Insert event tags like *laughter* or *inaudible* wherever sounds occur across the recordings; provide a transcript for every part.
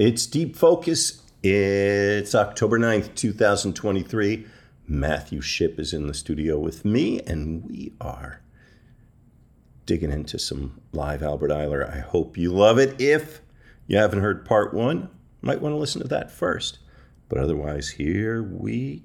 It's Deep Focus. It's October 9th, 2023. Matthew Shipp is in the studio with me, and we are digging into some live Albert Ayler. I hope you love it. If you haven't heard part one, might want to listen to that first. But otherwise, here we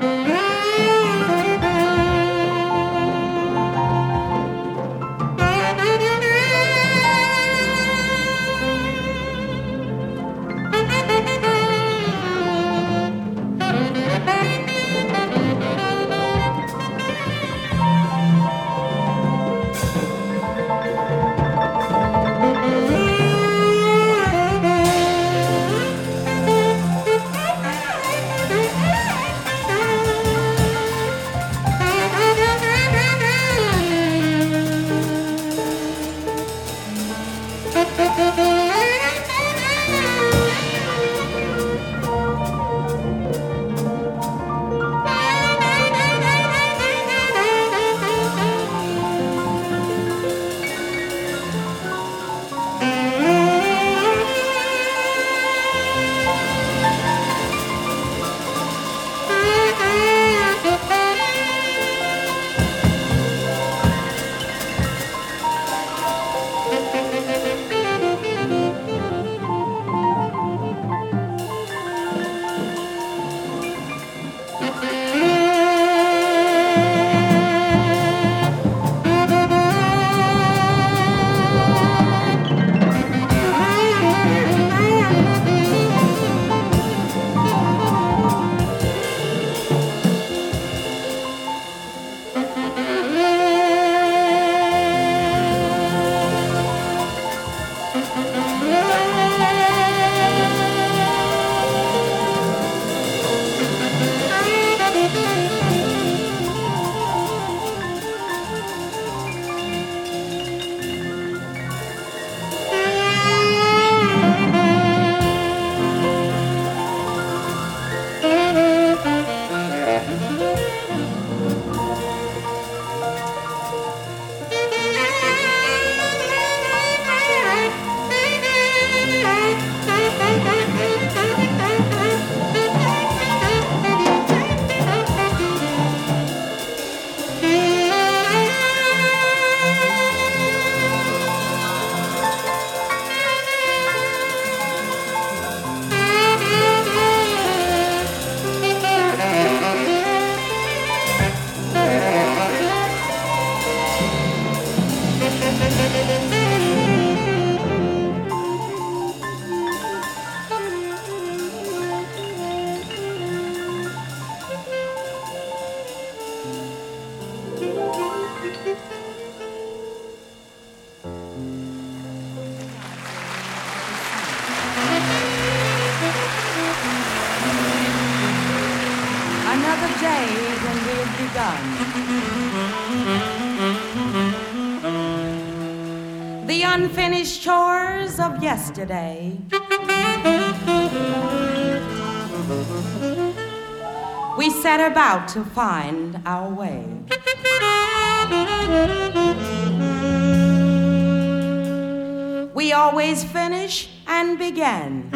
Música yesterday. We set about to find our way. We always finish and begin.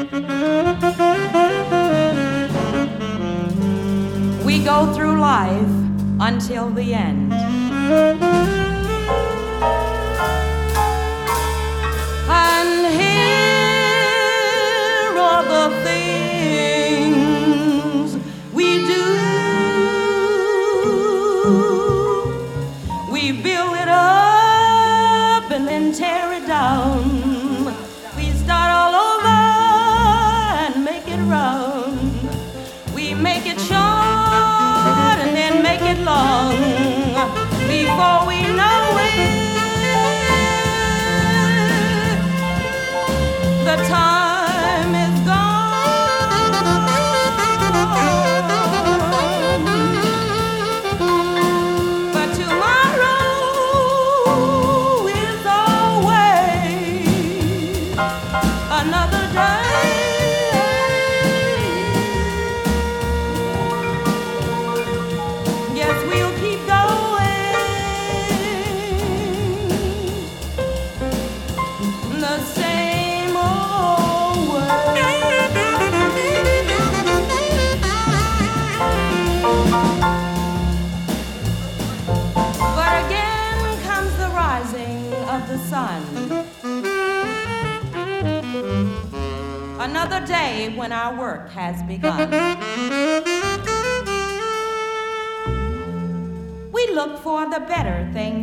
We go through life until the end. Another day when our work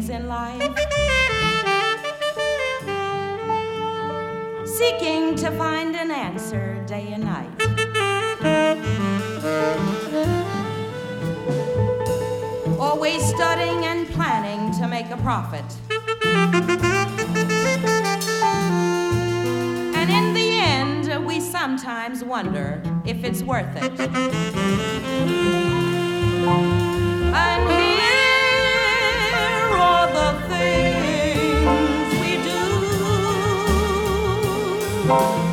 things in life. Seeking to find an answer day and night. Always studying and planning to make a profit. And in the end, we sometimes wonder if it's worth it. Do.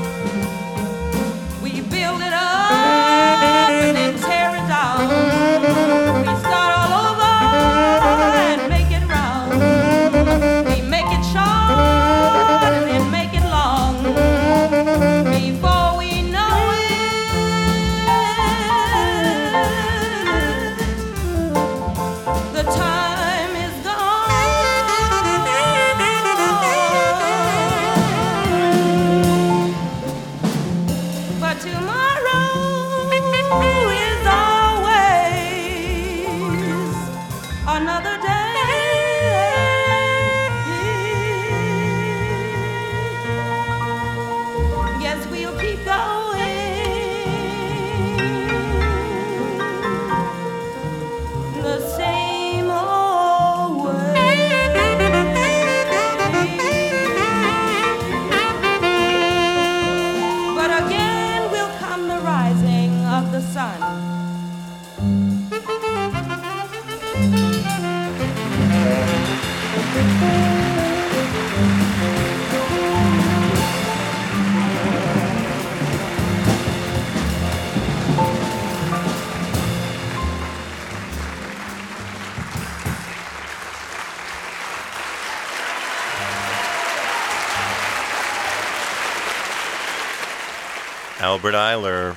Albert Ayler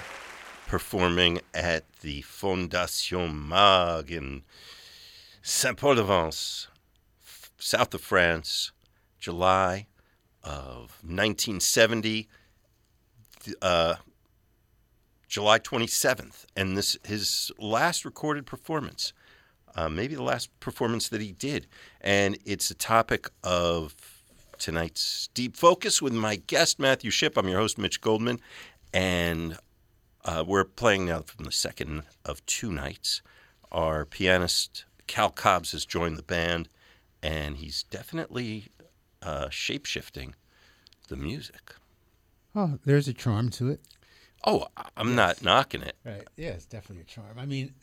performing at the Fondation Maeght in Saint-Paul-de-Vence, south of France, July of 1970, uh, July 27th. And this his last recorded performance, uh, maybe the last performance that he did. And it's a topic of tonight's Deep Focus with my guest, Matthew Shipp. I'm your host, Mitch Goldman. And uh, we're playing now from the second of two nights. Our pianist, Call Cobbs, has joined the band, and he's definitely uh, shape shifting the music. Oh, there's a charm to it. Oh, I'm not knocking it. Right. Yeah, it's definitely a charm. I mean,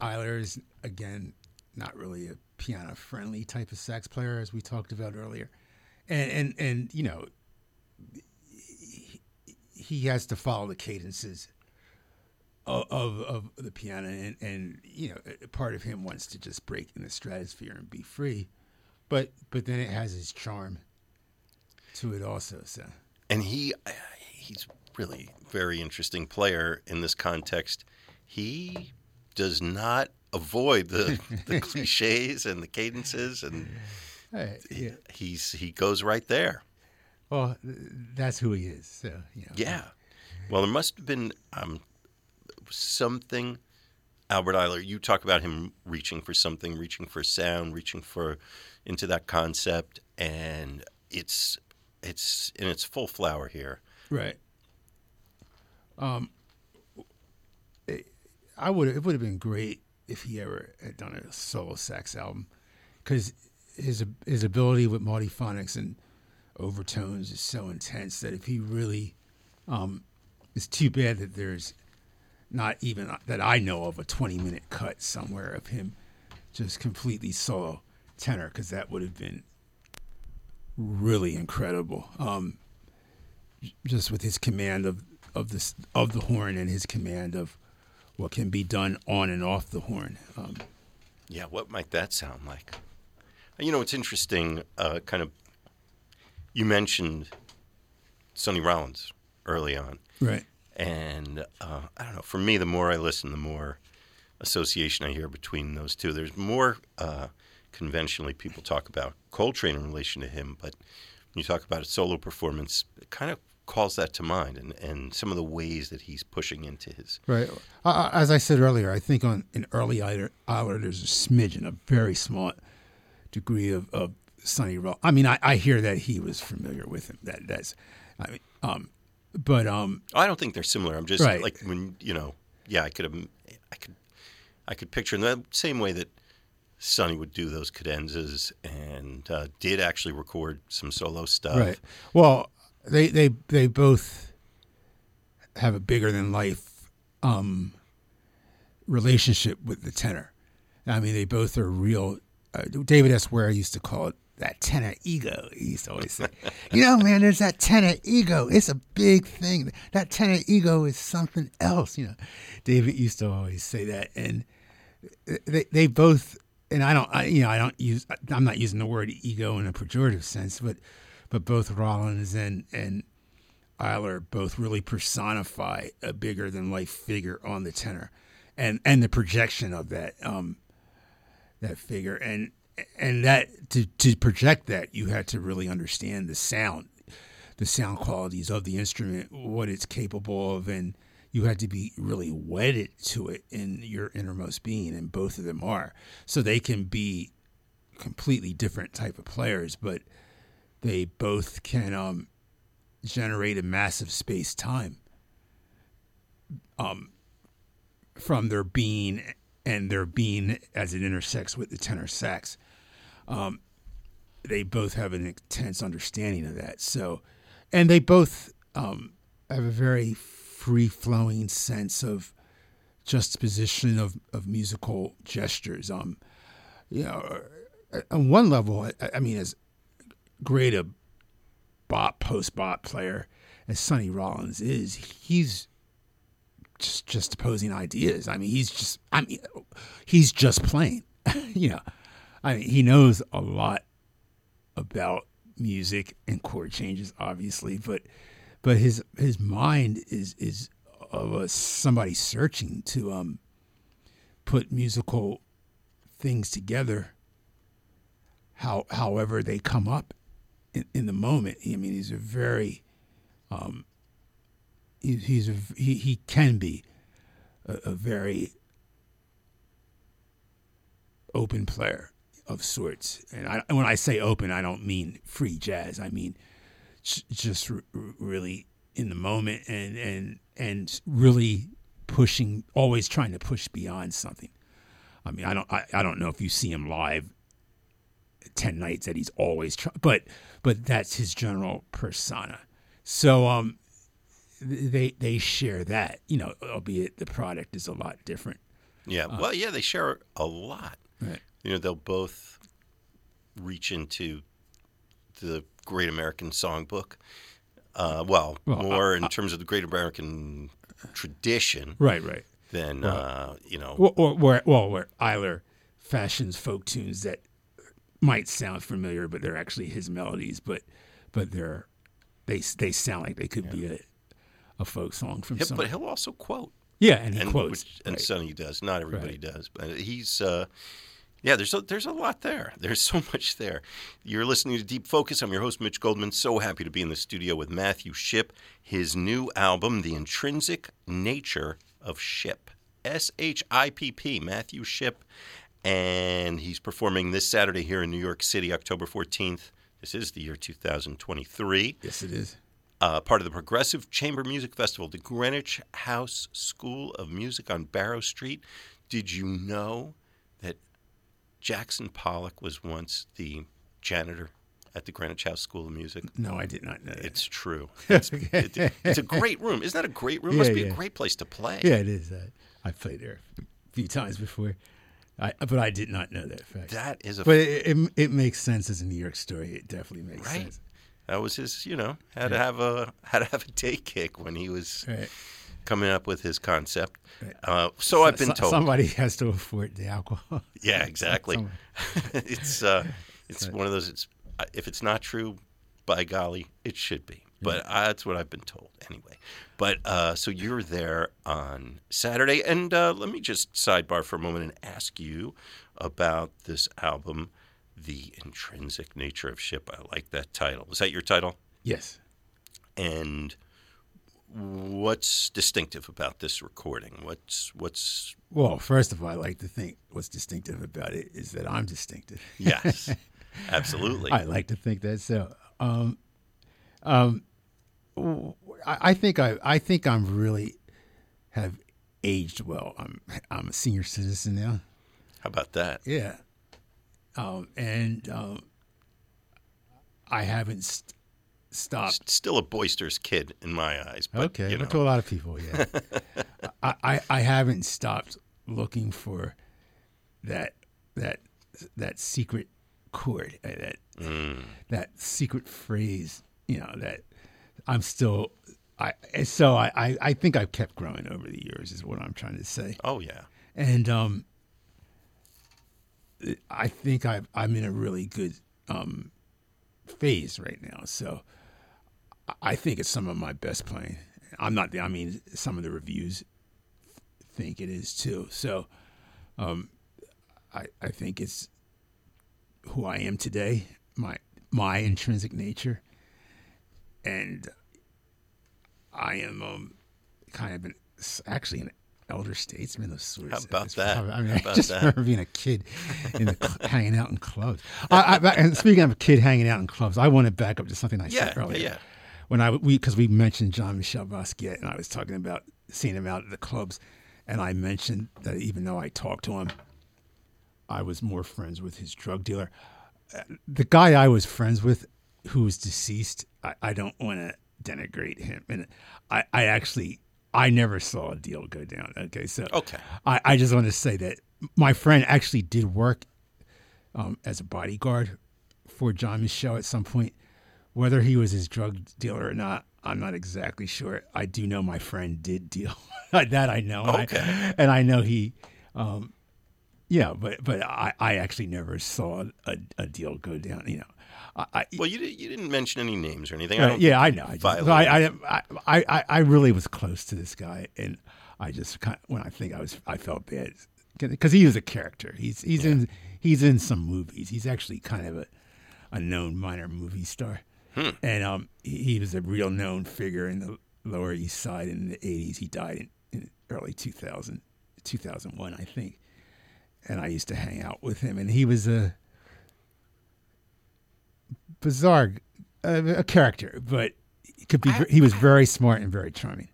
Ayler is again not really a piano friendly type of sax player as we talked about earlier. And and and you know he has to follow the cadences of of, of the piano and and you know part of him wants to just break in the stratosphere and be free. But but then it has its charm to it also, so and he uh, he's really very interesting player in this context. He does not avoid the, the *laughs* cliches and the cadences, and yeah. he's he goes right there. Well, that's who he is. So you know. Yeah. Well, there must have been um, something. Albert Ayler, you talk about him reaching for something, reaching for sound, reaching for into that concept, and it's it's in its full flower here. Right. Um, it, I would. It would have been great if he ever had done a solo sax album, because his his ability with multiphonics and overtones is so intense that if he really, um, it's too bad that there's not even that I know of a 20 minute cut somewhere of him just completely solo tenor, because that would have been really incredible. Um, just with his command of of this of the horn and his command of what can be done on and off the horn. Um, Yeah, what might that sound like? You know, it's interesting. Uh, kind of, you mentioned Sonny Rollins early on, right. and uh, I don't know. For me, the more I listen, the more association I hear between those two. There's more uh, conventionally people talk about Coltrane in relation to him, but when you talk about a solo performance, it kind of calls that to mind, and and some of the ways that he's pushing into his. Right. Uh, as I said earlier, I think on in early Ayler there's a smidgen, a very small degree of, of Sonny Roll. I mean, I, I hear that he was familiar with him. That that's, I mean, um, but um, I don't think they're similar. I'm just Right. like when you know, yeah, I could have, I could, I could picture in the same way that Sonny would do those cadenzas and uh, did actually record some solo stuff. right. Well, they they they both have a bigger than life um, relationship with the tenor. I mean, they both are real. Uh, David S. Ware used to call it that tenor ego. He used to always say, "You know, man, there's that tenor ego. It's a big thing. That tenor ego is something else." You know, David used to always say that, and they they both. And I don't, I, you know, I don't use. I'm not using the word ego in a pejorative sense, but but both Rollins and and Ayler both really personify a bigger than life figure on the tenor, and and the projection of that um that figure and and that to to project that you had to really understand the sound, the sound qualities of the instrument, what it's capable of, and you had to be really wedded to it in your innermost being, and both of them are. So they can be completely different type of players, but they both can um, generate a massive space time um, from their being and their being as it intersects with the tenor sax. Um, they both have an intense understanding of that. So, and they both um, have a very free flowing sense of juxtaposition of, of musical gestures. Um, you know, on one level, I, I mean, as great a bop post bop player as Sonny Rollins is, he's just just opposing ideas. I mean, he's just I mean, he's just playing. *laughs* you know, I mean, he knows a lot about music and chord changes, obviously, but but his his mind is is of a, somebody searching to um put musical things together. How however they come up in, in the moment. I mean, he's a very um, he, he's a, he, he can be a, a very open player of sorts. And, I, when I say open, I don't mean free jazz. I mean just r- r- really in the moment and and and really pushing, always trying to push beyond something. I mean, I don't I, I don't know if you see him live ten nights that he's always trying, but but that's his general persona. So um, they they share that, you know, albeit the product is a lot different. Yeah. well, yeah, they share a lot. Right. You know, they'll both reach into the Great American Songbook. Uh, well, Well, more in terms of the Great American tradition Right, right. than uh, you know. Or, well, where Ayler fashions folk tunes that might sound familiar, but they're actually his melodies, but but they're they they sound like they could be a a folk song from He'll- some. but he'll also quote. yeah, and he and quotes. which, and right. Sonny does. Not everybody Right. does, but he's. Uh, yeah, there's a, there's a lot there. *laughs* There's so much there. You're listening to Deep Focus. I'm your host, Mitch Goldman. So happy to be in the studio with Matthew Shipp. His new album, The Intrinsic Nature of Shipp. S H I P P, Matthew Shipp. And he's performing this Saturday here in New York City, October 14th. This is the year 2023 yes, it is. uh, part of the Progressive Chamber Music Festival, the Greenwich House School of Music on Barrow Street. Did you know that Jackson Pollock was once the janitor at the Greenwich House School of Music? No, I did not know that. It's true. *laughs* It's, it- it's a great room. Isn't that a great room? Must Yeah, be a great place to play. yeah, it is. Uh, I played there a few times before, I, but I did not know that fact. That is a but it, it it makes sense as a New York story. It definitely makes right. sense. That was his. You know, had to have a had to have a day kick when he was Right. Coming up with his concept. Uh, so I've been told. somebody has to afford the alcohol. *laughs* Yeah, exactly. *laughs* It's uh, *laughs* it's one of those. It's uh, if it's not true, by golly, it should be. But uh, that's what I've been told anyway. But uh, so you're there on Saturday, and uh, let me just sidebar for a moment and ask you about this album, "The Intrinsic Nature of Shipp." I like that title. Is that your title? yes. And what's distinctive about this recording? What's what's Well, first of all, I like to think what's distinctive about it is that I'm distinctive. yes, *laughs* absolutely. I like to think that. So, um, um, I think I, I think I'm really have aged well. I'm, I'm a senior citizen now. How about that? Yeah. Um, and um, I haven't st- stopped. S- Still a boisterous kid in my eyes. But, okay, you know. to a lot of people, yeah. *laughs* I, I, I haven't stopped looking for that that that secret chord, uh, that Mm. that secret phrase. You know that I'm still. I so I, I, I think I've kept growing over the years is what I'm trying to say. Oh yeah. and um, I think I I'm in a really good um phase right now. So I- think it's some of my best playing. I'm not. I mean, some of the reviews think it is too. So um, I I think it's who I am today. My my intrinsic nature, and I am um, kind of an, actually an elder statesman of sorts. How about that? probably- I mean, I *laughs* about just that? remember being a kid in the hanging out in clubs. I, I, and speaking of a kid hanging out in clubs, I want to back up to something I Yeah, said earlier. yeah. When I we because we mentioned John Michel Basquiat, and I was talking about seeing him out at the clubs, and I mentioned that even though I talked to him, I was more friends with his drug dealer. Uh, The guy I was friends with, who was deceased, I, I don't want to denigrate him, and I, I actually I never saw a deal go down. Okay, so Okay. I, I just want to say that my friend actually did work um, as a bodyguard for John Michel at some point. Whether he was his drug dealer or not, I'm not exactly sure. I do know my friend did deal. *laughs* that I know. And I- Okay. and I know he, um, yeah, but but I, I actually never saw a, a deal go down. You know, I, Well, you di- you didn't mention any names or anything. I don't yeah, I know. I, just, I, I, I, I, really was close to this guy, and I just kind of, when I think I was, I felt bad because he was a character. He's he's in he's in some movies. He's actually kind of a, a known minor movie star, Hmm. and um, he, he was a real known figure in the Lower East Side in the '80s. He died in, in early 2000, 2001, I think. And I used to hang out with him, and he was a bizarre uh, a character, but he could be. He was very smart and very charming.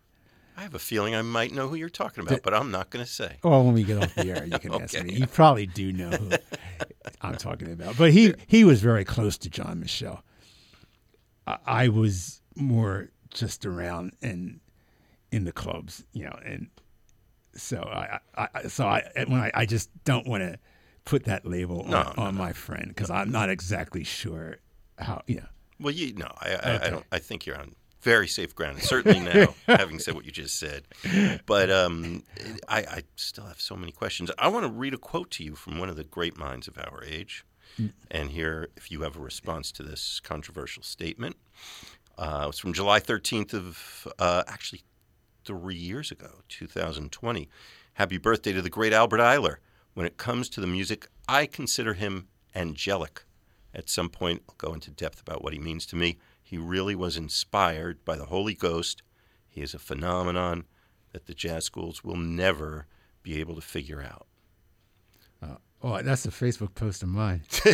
I have a feeling I might know who you're talking about, but I'm not going to say. Well, when we get off the air, you *laughs* can ask Okay. me. You probably do know who *laughs* I'm talking about. But he he was very close to John Michel. I, was more just around and in the clubs, you know, and so I, I so I when I, I just don't want to put that label No, on, no, on my friend because I'm not exactly sure how. You know, Well, you no, I, I, I don't. I think you're on very safe ground. Certainly now, *laughs* having said what you just said. But um, I, I still have so many questions. I want to read a quote to you from one of the great minds of our age, and here, if you have a response to this controversial statement. Uh, it's from July 13th of uh, actually three years ago, 2020. Happy birthday to the great Albert Ayler. When it comes to the music, I consider him angelic. At some point, I'll go into depth about what he means to me. He really was inspired by the Holy Ghost. He is a phenomenon that the jazz schools will never be able to figure out. Oh, that's a Facebook post of mine. *laughs* yeah,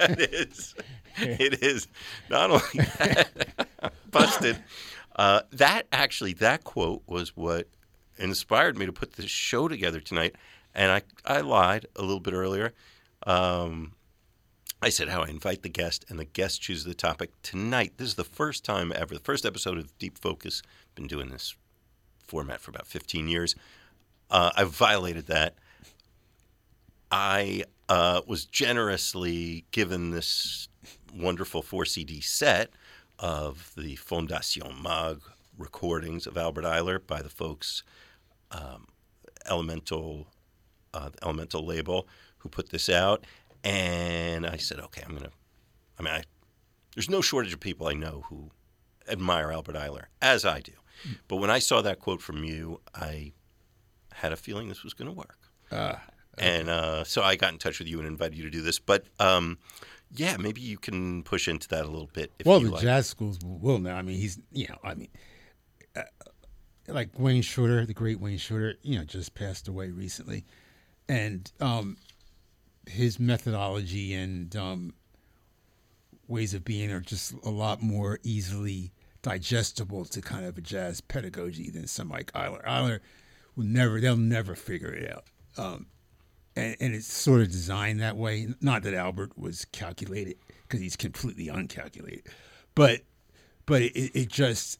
it is. *laughs* It is. Not only that, *laughs* busted. Uh, that actually, that quote was what inspired me to put this show together tonight. And I, I lied a little bit earlier. Um, I said how I invite the guest, and the guest chooses the topic tonight. This is the first time ever, the first episode of Deep Focus. Been doing this format for about 15 years. Uh, I've violated that. I uh, was generously given this wonderful four CD set of the Fondation Maeght recordings of Albert Ayler by the folks um, Elemental, uh, the Elemental label, who put this out. And I said, okay, I'm gonna. I mean, I, there's no shortage of people I know who admire Albert Ayler, as I do. But when I saw that quote from you, I had a feeling this was going to work. And uh, so I got in touch with you and invited you to do this. But um, yeah, maybe you can push into that a little bit. If well, you the like. jazz schools will know. I mean, he's you know, I mean, uh, like Wayne Shorter, the great Wayne Shorter, you know, just passed away recently, and um, his methodology and um, ways of being are just a lot more easily digestible to kind of a jazz pedagogy than some like Ayler. Ayler will never, they'll never figure it out. Um, and, and it's sort of designed that way. Not that Albert was calculated because he's completely uncalculated, but but it, it just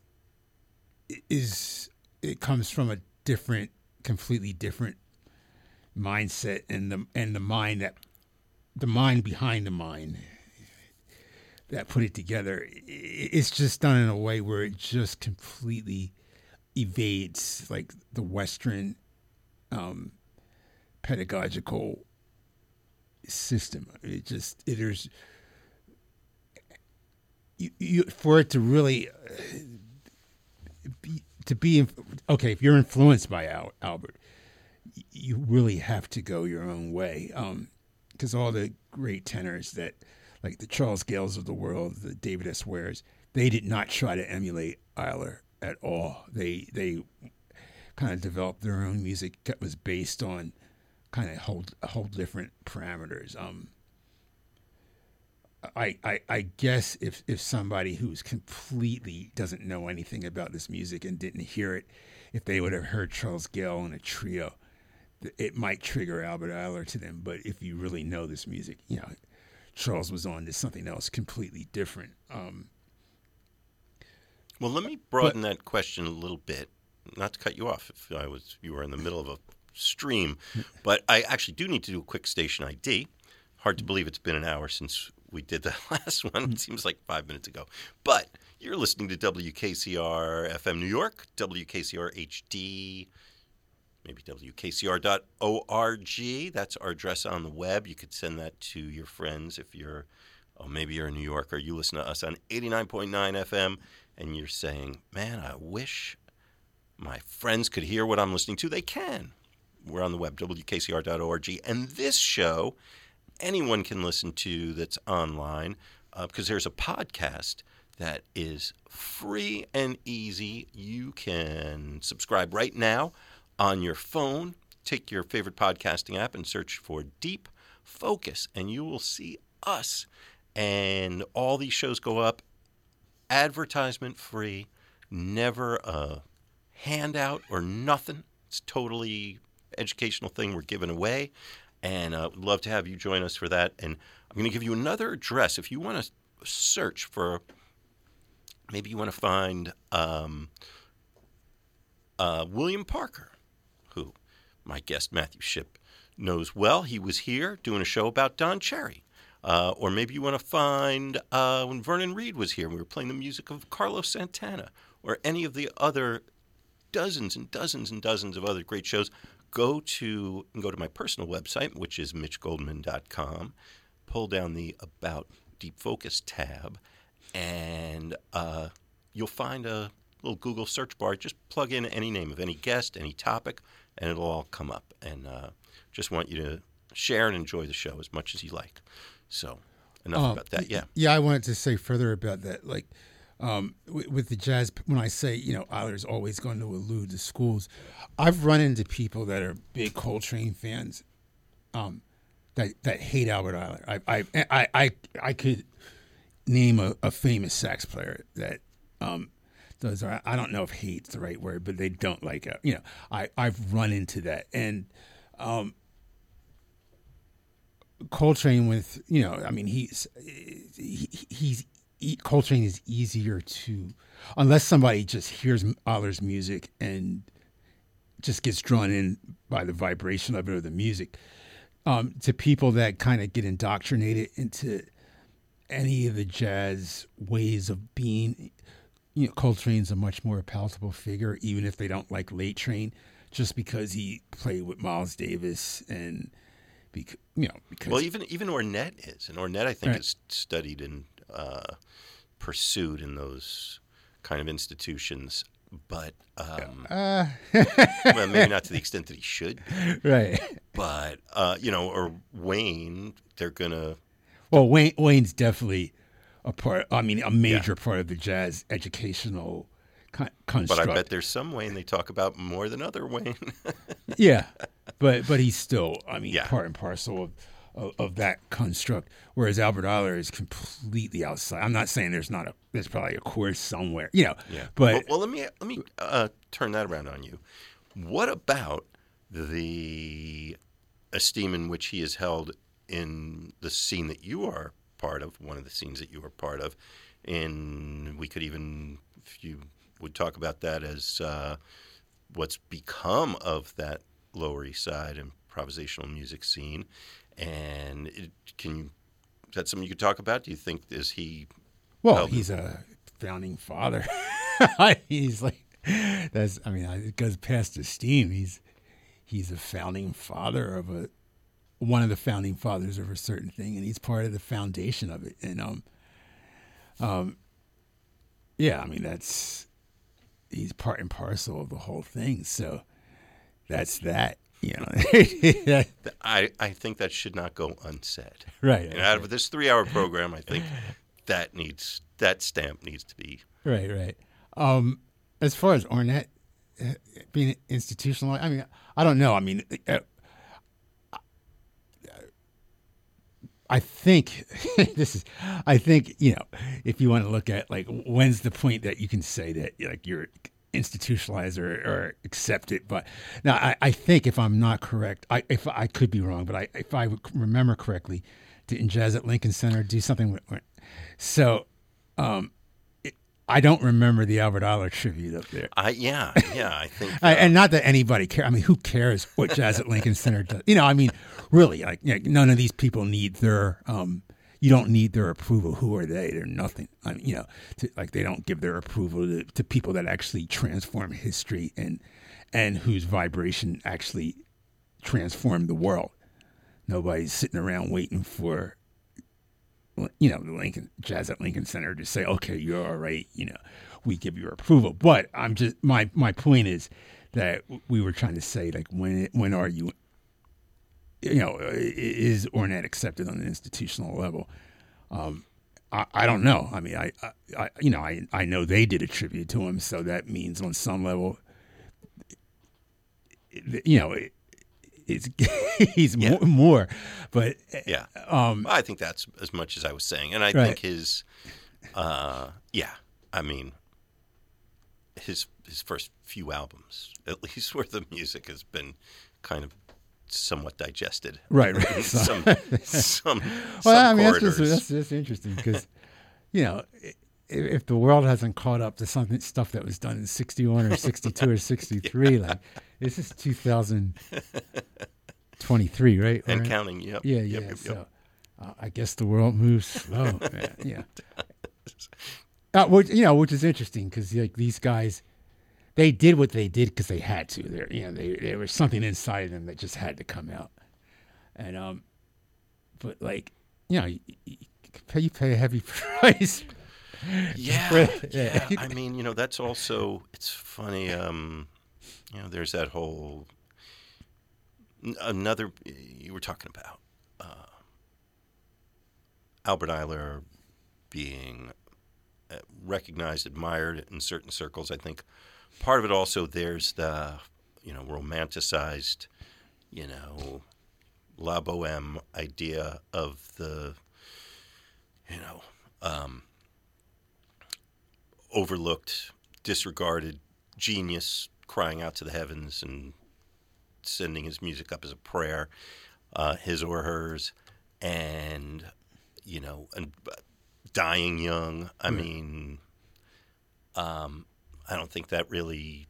is. It comes from a different, completely different mindset, and the and the mind that the mind behind the mind that put it together. It's just done in a way where it just completely evades like the Western um, pedagogical system. It just it, there's you, you for it to really uh, be, to be okay. If you're influenced by Al, Albert, you really have to go your own way. Because all the great tenors that, like the Charles Gayles of the world, the David S. Wares, they did not try to emulate Ayler at all. They they kind of developed their own music that was based on kind of whole whole different parameters. Um, I, I I guess if if somebody who's completely doesn't know anything about this music and didn't hear it, if they would have heard Charles Gayle in a trio, it might trigger Albert Ayler to them. But if you really know this music, you know, Charles was on to something else completely different. Um, Well, let me broaden that question a little bit. Not to cut you off if I was you were in the middle of a stream, hmm. but I actually do need to do a quick station ID. Hard to hmm. believe it's been an hour since we did the *laughs* last one. Hmm. It seems like five minutes ago. But you're listening to WKCR FM New York, WKCR HD, maybe WKCR.org. That's our address on the web. You could send that to your friends if you're, oh, maybe you're in New York or you listen to us on 89.9 FM and you're saying, man, I wish my friends could hear what I'm listening to. They can. We're on the web, WKCR.org. And this show, anyone can listen to that's online uh, because there's a podcast that is free and easy. You can subscribe right now on your phone. Take your favorite podcasting app and search for Deep Focus, and you will see us. And all these shows go up advertisement free, never a handout or nothing. It's totally educational thing we're giving away, and uh, would love to have you join us for that. And I'm going to give you another address if you want to search for. Maybe you want to find um, uh, William Parker, who my guest Matthew Shipp knows well. He was here doing a show about Don Cherry. Uh, or maybe you want to find uh, when Vernon Reid was here, we were playing the music of Carlos Santana, or any of the other dozens and dozens and dozens of other great shows. Go to go to my personal website, which is mitchgoldman.com. Pull down the About Deep Focus tab, and uh, you'll find a little Google search bar. Just plug in any name of any guest, any topic, and it'll all come up. And uh, just want you to share and enjoy the show as much as you like. So, enough Uh, about that. Yeah. Yeah, I wanted to say further about that. Like um, with, the jazz, when I say you know Ayler's always going to elude the schools, I've run into people that are big Coltrane fans, um, that that hate Albert Ayler. I I I I, I could name a, a famous sax player that um, does. I I don't know if hate's the right word, but they don't like it. You know, I I've run into that and. Um, Coltrane with you know I mean he's he, he's he, Coltrane is easier to unless somebody just hears Ayler's music and just gets drawn in by the vibration of it or the music um, to people that kind of get indoctrinated into any of the jazz ways of being you know Coltrane's a much more palatable figure even if they don't like Late Trane just because he played with Miles Davis and because you know because Well, even even Ornette is, and Ornette I think Right. is studied and uh, pursued in those kind of institutions, but um, uh, *laughs* well, maybe not to the extent that he should. Be. right. But uh, you know, or Wayne, they're gonna. Well, Wayne Wayne's definitely a part. I mean, a major part of the jazz educational con- But. I bet there's some Wayne they talk about more than other Wayne. *laughs* Yeah, but but he's still, I mean, Yeah. part and parcel of, of of that construct. Whereas Albert Ayler is completely outside. I'm not saying there's not a there's probably a course somewhere, you know. Yeah. But well, well, let me let me uh, turn that around on you. What about the esteem in which he is held in the scene that you are part of? One of the scenes that you are part of, and we could even, if you would talk about that as uh, what's become of that Lower East Side improvisational music scene, and it, can you? Is that something you could talk about? Do you think is he well, held- he's a founding father. *laughs* he's like that's. I mean, it goes past esteem. He's he's a founding father of a one of the founding fathers of a certain thing, and he's part of the foundation of it. And um, um, yeah, I mean that's he's part and parcel of the whole thing. So that's that. You know, *laughs* I, I think that should not go unsaid. right, And out of this three-hour program, I think that needs that stamp needs to be. right, right. Um, as far as Ornette uh, being institutionalized, I mean, I don't know. I mean, uh, I think *laughs* this is. I think you know, if you want to look at like when's the point that you can say that like you're institutionalized or, or accept it. But now I, I think if I'm not correct, I if I could be wrong, but I if I remember correctly, didn't Jazz at Lincoln Center do something with, with so um it, I don't remember the Albert Ayler tribute up there. I yeah yeah I think *laughs* I, and not that anybody cares. I mean, who cares what Jazz at Lincoln Center does? You know, I mean, really, like you know, none of these people need their. Um, you don't need their approval. Who are they? They're nothing. I mean, you know, to, like they don't give their approval to, to people that actually transform history and and whose vibration actually transform the world. Nobody's sitting around waiting for you know, the Lincoln Jazz at Lincoln Center to say, okay, you're all right, you know, we give your approval. But I'm just my my point is that we were trying to say like when when are you you know is Ornette accepted on an institutional level? Um, I, I don't know. I mean, I, I, I you know I I know they did a tribute to him, so that means on some level, you know. It, it's *laughs* he's Yeah. more, more, but yeah. um, I think that's as much as I was saying, and I Right. think his uh, yeah I mean his his first few albums, at *laughs* least where the music has been kind of somewhat digested, Right, right. So- *laughs* some some Well, some I mean, that's just, that's just interesting because, you know, i- if the world hasn't caught up to something stuff that was done in '61 or '62 or *laughs* '63, like this is 2023, right? and Right? counting. Yep. Yeah, yeah. yep, yep. so, uh, I guess the world moves slow. *laughs* yeah. Uh, which you know, which is interesting because like these guys, they did what they did because they had to. There, you know, they there was something inside of them that just had to come out. And um, but like you know, you, you pay you pay a heavy *laughs* price. Yeah, Yeah. yeah. *laughs* I mean, you know, that's also it's funny. Um, you know, there's that whole another you were talking about uh, Albert Ayler being uh, recognized, admired in certain circles. I think part of it also there's the you know romanticized, you know, la boheme idea of the you know. Um, overlooked, disregarded genius crying out to the heavens and sending his music up as a prayer, uh, his or hers, and you know, and uh, dying young. I mean, um, I don't think that really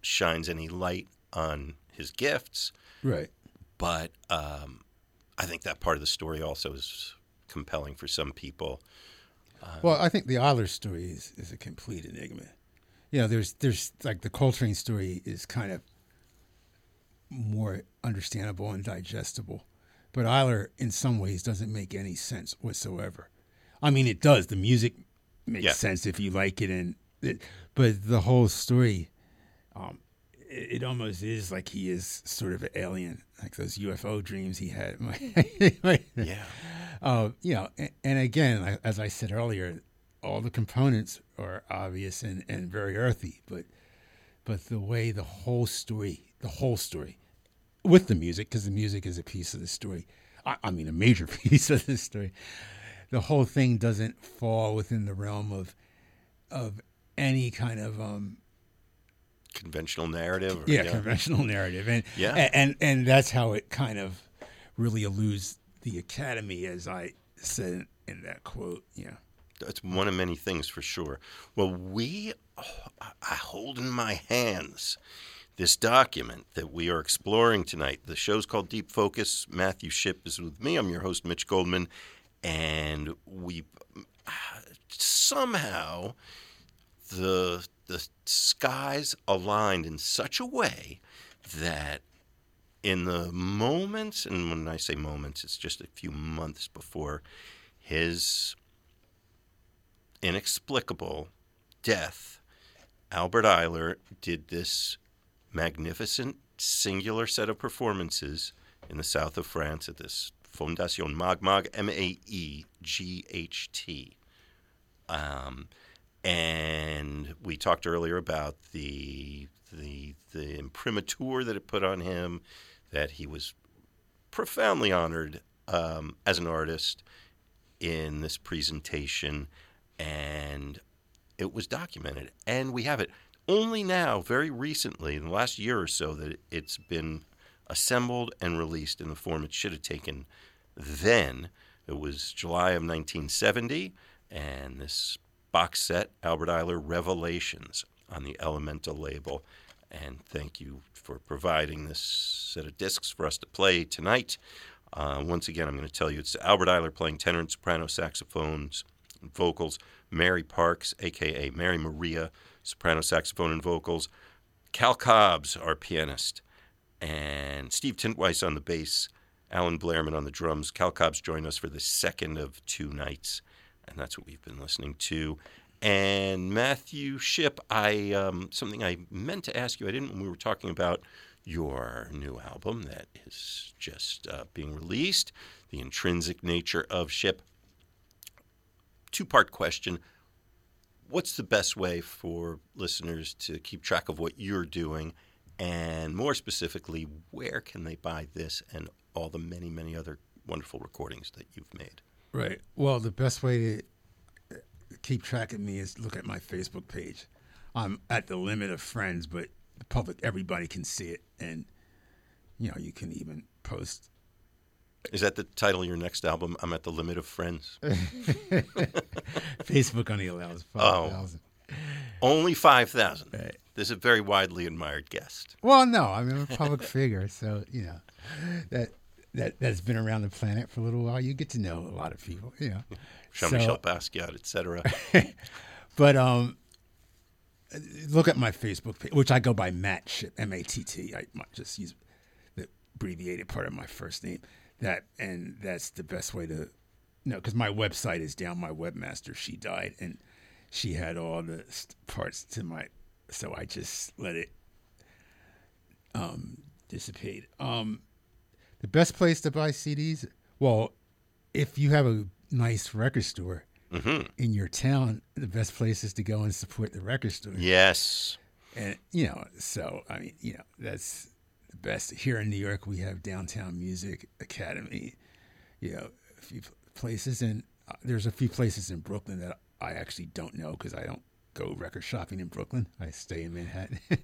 shines any light on his gifts, Right. but um, I think that part of the story also is compelling for some people. Well, I think the Ayler story is, is a complete enigma. You know, there's there's like the Coltrane story is kind of more understandable and digestible, but Ayler in some ways doesn't make any sense whatsoever. I mean, it does. The music makes Yeah. sense if you like it, and but the whole story, um, it, it almost is like he is sort of an alien, like those UFO dreams he had. *laughs* Yeah. uh, you know, and, and again, as I said earlier, all the components are obvious and, and very earthy, but but the way the whole story, the whole story, with the music, because the music is a piece of the story. I, I mean, a major *laughs* piece of the story. The whole thing doesn't fall within the realm of of any kind of um, Conventional narrative. or- yeah, conventional narrative, and Yeah. and, and and that's how it kind of really eludes the academy, as I said in that quote. Yeah, That's one of many things for sure. Well, we, oh, I I hold in my hands this document that we are exploring tonight. The show's called Deep Focus. Matthew Shipp is with me. I'm your host, Mitch Goldman. And we somehow, the, the skies aligned in such a way that in the moments, and when I say moments, it's just a few months before his inexplicable death, Albert Ayler did this magnificent singular set of performances in the south of France at this Fondation Magmag, M A E G H T. Um, and we talked earlier about the the the imprimatur that it put on him, that he was profoundly honored um, as an artist in this presentation, and it was documented, and we have it only now, very recently, in the last year or so, that it's been assembled and released in the form it should have taken then. It was July of 1970, and this box set, Albert Ayler Revelations, on the Elemental label. And thank you for providing this set of discs for us to play tonight. Uh, once again, I'm going to tell you it's Albert Ayler playing tenor and soprano saxophones and vocals, Mary Parks, aka Mary Maria, soprano saxophone and vocals, Call Cobbs, our pianist, and Steve Tintweiss on the bass, Allen Blairman on the drums. Call Cobbs joined us for the second of two nights, and that's what we've been listening to. And Matthew Shipp, I um, something I meant to ask you. I didn't when we were talking about your new album that is just uh, being released, the intrinsic nature of Shipp. Two part question. What's the best way for listeners to keep track of what you're doing? And more specifically, where can they buy this and all the many, many other wonderful recordings that you've made? Right. Well, the best way to uh, keep track of me is look at my Facebook page. I'm at the limit of friends, but the public, everybody can see it, and you know, you can even post Is that the title of your next album? I'm at the limit of friends. *laughs* *laughs* Facebook only allows Oh. five thousand. Only 5,000. Right. This is a very widely admired guest. Well, no, I mean I'm a public figure, so you know that that that's been around the planet for a little while. You get to know a lot of people, you know. *laughs* Jean So- Basquiat, etc. But um, look at my Facebook page, which I go by Matt Shipp, M A T T. I might just use the abbreviated part of my first name. That and that's the best way to, no, because my website is down. My webmaster, she died, and she had all the st- parts to my, so I just let it um dissipate. Um, the best place to buy CDs, well, if you have a nice record store in your town, the best place is to go and support the record store. yes. And you know, so I mean, you know, that's the best. Here in New York, we have Downtown Music Academy. You know, a few places, and uh, there's a few places in Brooklyn that I actually don't know because I don't go record shopping in Brooklyn. I stay in Manhattan. *laughs*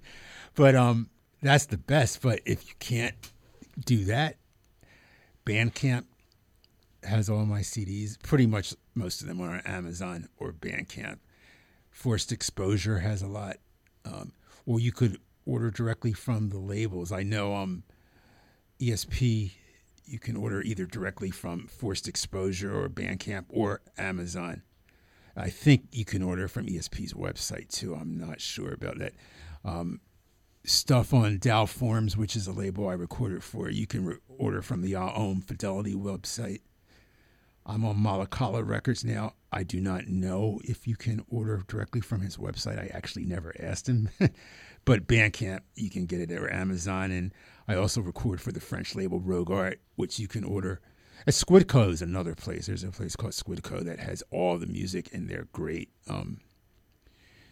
but um, that's the best. But if you can't do that, Bandcamp has all my CDs. Pretty much most of them are on Amazon or Bandcamp. Forced Exposure has a lot. Um, or you could order directly from the labels. I know um, ESP, you can order either directly from Forced Exposure or Bandcamp or Amazon. I think you can order from ESP's website too. I'm not sure about that. Um, stuff on Tao Forms, which is a label I recorded for, you can re- order from the AUM Fidelity website. I'm on Mahakala Records now. I do not know if you can order directly from his website. I actually never asked him. *laughs* but Bandcamp, you can get it at Amazon. And I also record for the French label RogueArt, which you can order Uh, Squidco is another place. There's a place called Squidco that has all the music, and they're great. Um,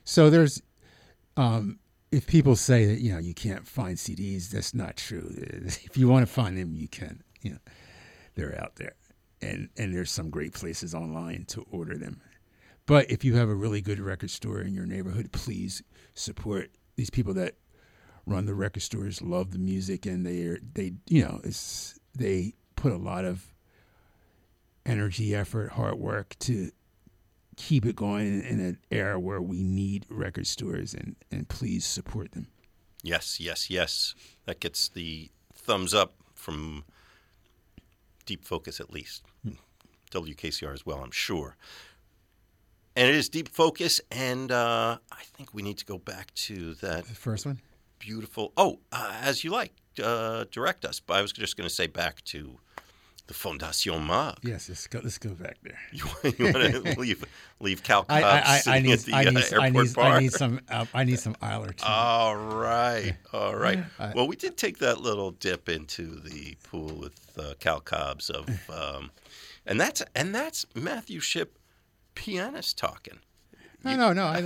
so there's, um, if people say that you know you can't find CDs, that's not true. *laughs* If you want to find them, you can. You know, they're out there, and and there's some great places online to order them. But if you have a really good record store in your neighborhood, please support these people that run the record stores. Love the music, and they are they you know it's they put a lot of energy, effort, hard work to keep it going in, an era where we need record stores, and and please support them. Yes, yes, yes. That gets the thumbs up from Deep Focus at least. WKCR as well, I'm sure. And it is Deep Focus, and uh, I think we need to go back to that The first one. beautiful. Oh, uh, as you like, uh, direct us. But I was just going to say back to the Fondation Maeght. Yes, let's go. Let's go back there. *laughs* You, you want to *laughs* leave leave Cal I, Cobb I, I, I sitting need, at the I uh, airport I need, bar? I need some, uh, I need some Ayler too. All right, *laughs* all right. Well, we did take that little dip into the pool with uh, Call Cobbs of, um, and that's and that's Matthew Shipp, pianist talking. no, no, no. I,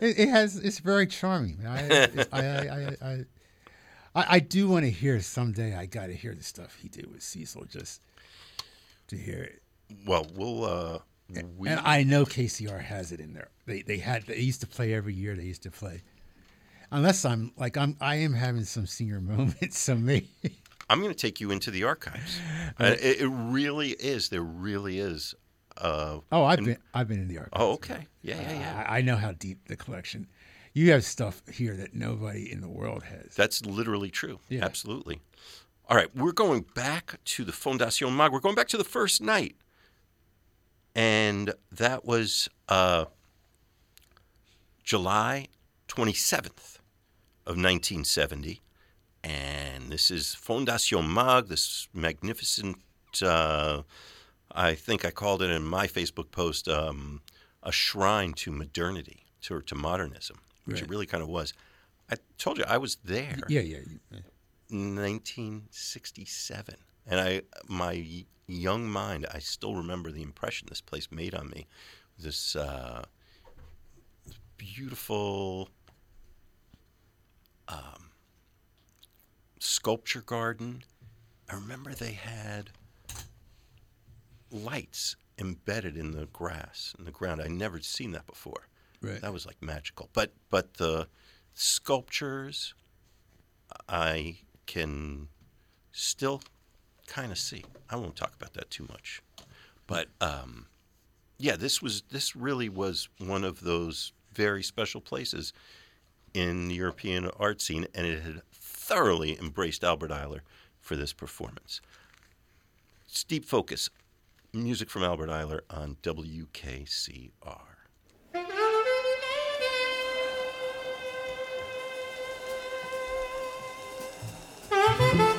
it, it has. It's very charming. I, I, I, I, I, I, I do want to hear someday. I got to hear the stuff he did with Cecil, just to hear it. Well, we'll. Uh, we, And I know KCR has it in there. They they had they used to play every year. They used to play. Unless I'm like I'm I am having some senior *laughs* moments. So maybe I'm going to take you into the archives. Uh, it, it really is. There really is. Uh, oh I've been I've been in the archives. oh, okay. Yeah, yeah, yeah. I, I know how deep the collection. You have stuff here that nobody in the world has. That's literally true. Yeah. Absolutely. All right, we're going back to the Fondation Maeght. We're going back to the first night. And that was uh, July 27th of 1970. And this is Fondation Maeght, this magnificent, uh, I think I called it in my Facebook post, um, a shrine to modernity, to, to modernism, which it really kind of was. I told you I was there. yeah, yeah. yeah. 1967 and i my young mind i still remember the impression this place made on me. This uh, beautiful um, sculpture garden. I remember they had lights embedded in the grass in the ground. I'd never seen that before. Right. that was like magical. But but the sculptures I can still kind of see. I won't talk about that too much, but um, yeah, this was this really was one of those very special places in the European art scene, and it had thoroughly embraced Albert Ayler for this performance. Deep Focus, music from Albert Ayler on WKCR. That's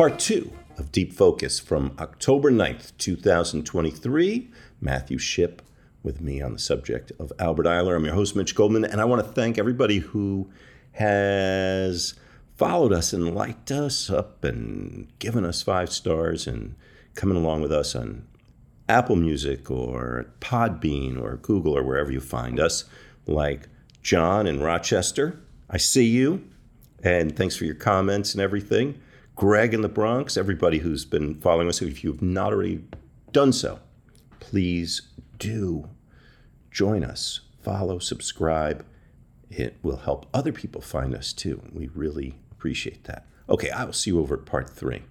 part two of Deep Focus from October 9th, 2023. Matthew Shipp with me on the subject of Albert Ayler. I'm your host, Mitch Goldman, and I want to thank everybody who has followed us and liked us up and given us five stars and coming along with us on Apple Music or Podbean or Google or wherever you find us, like John in Rochester. I see you, and thanks for your comments and everything. Greg in the Bronx, everybody who's been following us, if you've not already done so, please do join us, follow, subscribe. It will help other people find us too. We really appreciate that. Okay, I will see you over at part three.